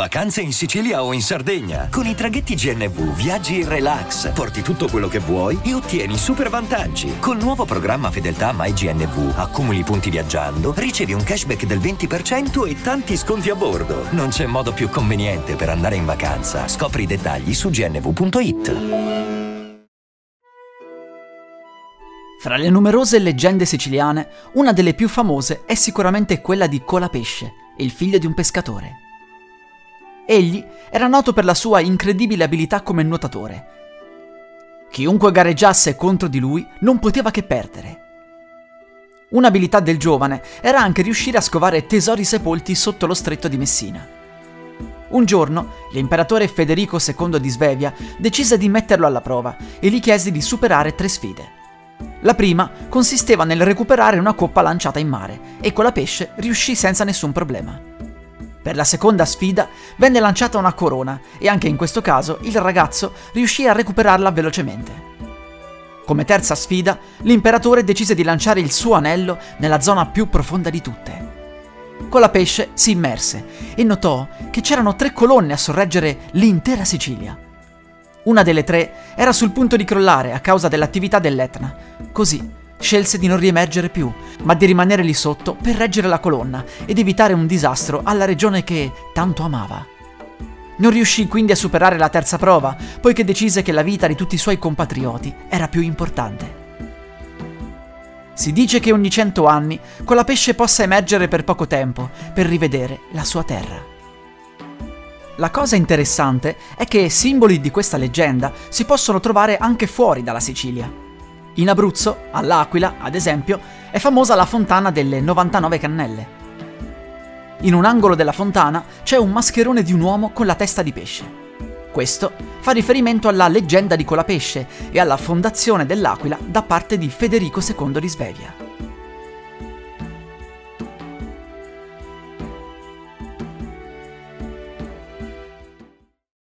Vacanze in Sicilia o in Sardegna. Con i traghetti GNV viaggi in relax, porti tutto quello che vuoi e ottieni super vantaggi. Col nuovo programma Fedeltà MyGNV accumuli punti viaggiando, ricevi un cashback del 20% e tanti sconti a bordo. Non c'è modo più conveniente per andare in vacanza. Scopri i dettagli su gnv.it. Fra le numerose leggende siciliane, una delle più famose è sicuramente quella di Colapesce, il figlio di un pescatore. Egli era noto per la sua incredibile abilità come nuotatore. Chiunque gareggiasse contro di lui non poteva che perdere. Un'abilità del giovane era anche riuscire a scovare tesori sepolti sotto lo stretto di Messina. Un giorno l'imperatore Federico II di Svevia decise di metterlo alla prova e gli chiese di superare tre sfide. La prima consisteva nel recuperare una coppa lanciata in mare e con la pesce riuscì senza nessun problema. Per la seconda sfida venne lanciata una corona e anche in questo caso il ragazzo riuscì a recuperarla velocemente. Come terza sfida, l'imperatore decise di lanciare il suo anello nella zona più profonda di tutte. Con la pesce si immerse e notò che c'erano tre colonne a sorreggere l'intera Sicilia. Una delle tre era sul punto di crollare a causa dell'attività dell'Etna. Così scelse di non riemergere più, ma di rimanere lì sotto per reggere la colonna ed evitare un disastro alla regione che tanto amava. Non riuscì quindi a superare la terza prova, poiché decise che la vita di tutti i suoi compatrioti era più importante. Si dice che ogni cento anni quella pesce possa emergere per poco tempo per rivedere la sua terra. La cosa interessante è che simboli di questa leggenda si possono trovare anche fuori dalla Sicilia. In Abruzzo, all'Aquila, ad esempio, è famosa la fontana delle 99 cannelle. In un angolo della fontana c'è un mascherone di un uomo con la testa di pesce. Questo fa riferimento alla leggenda di Colapesce e alla fondazione dell'Aquila da parte di Federico II di Svevia.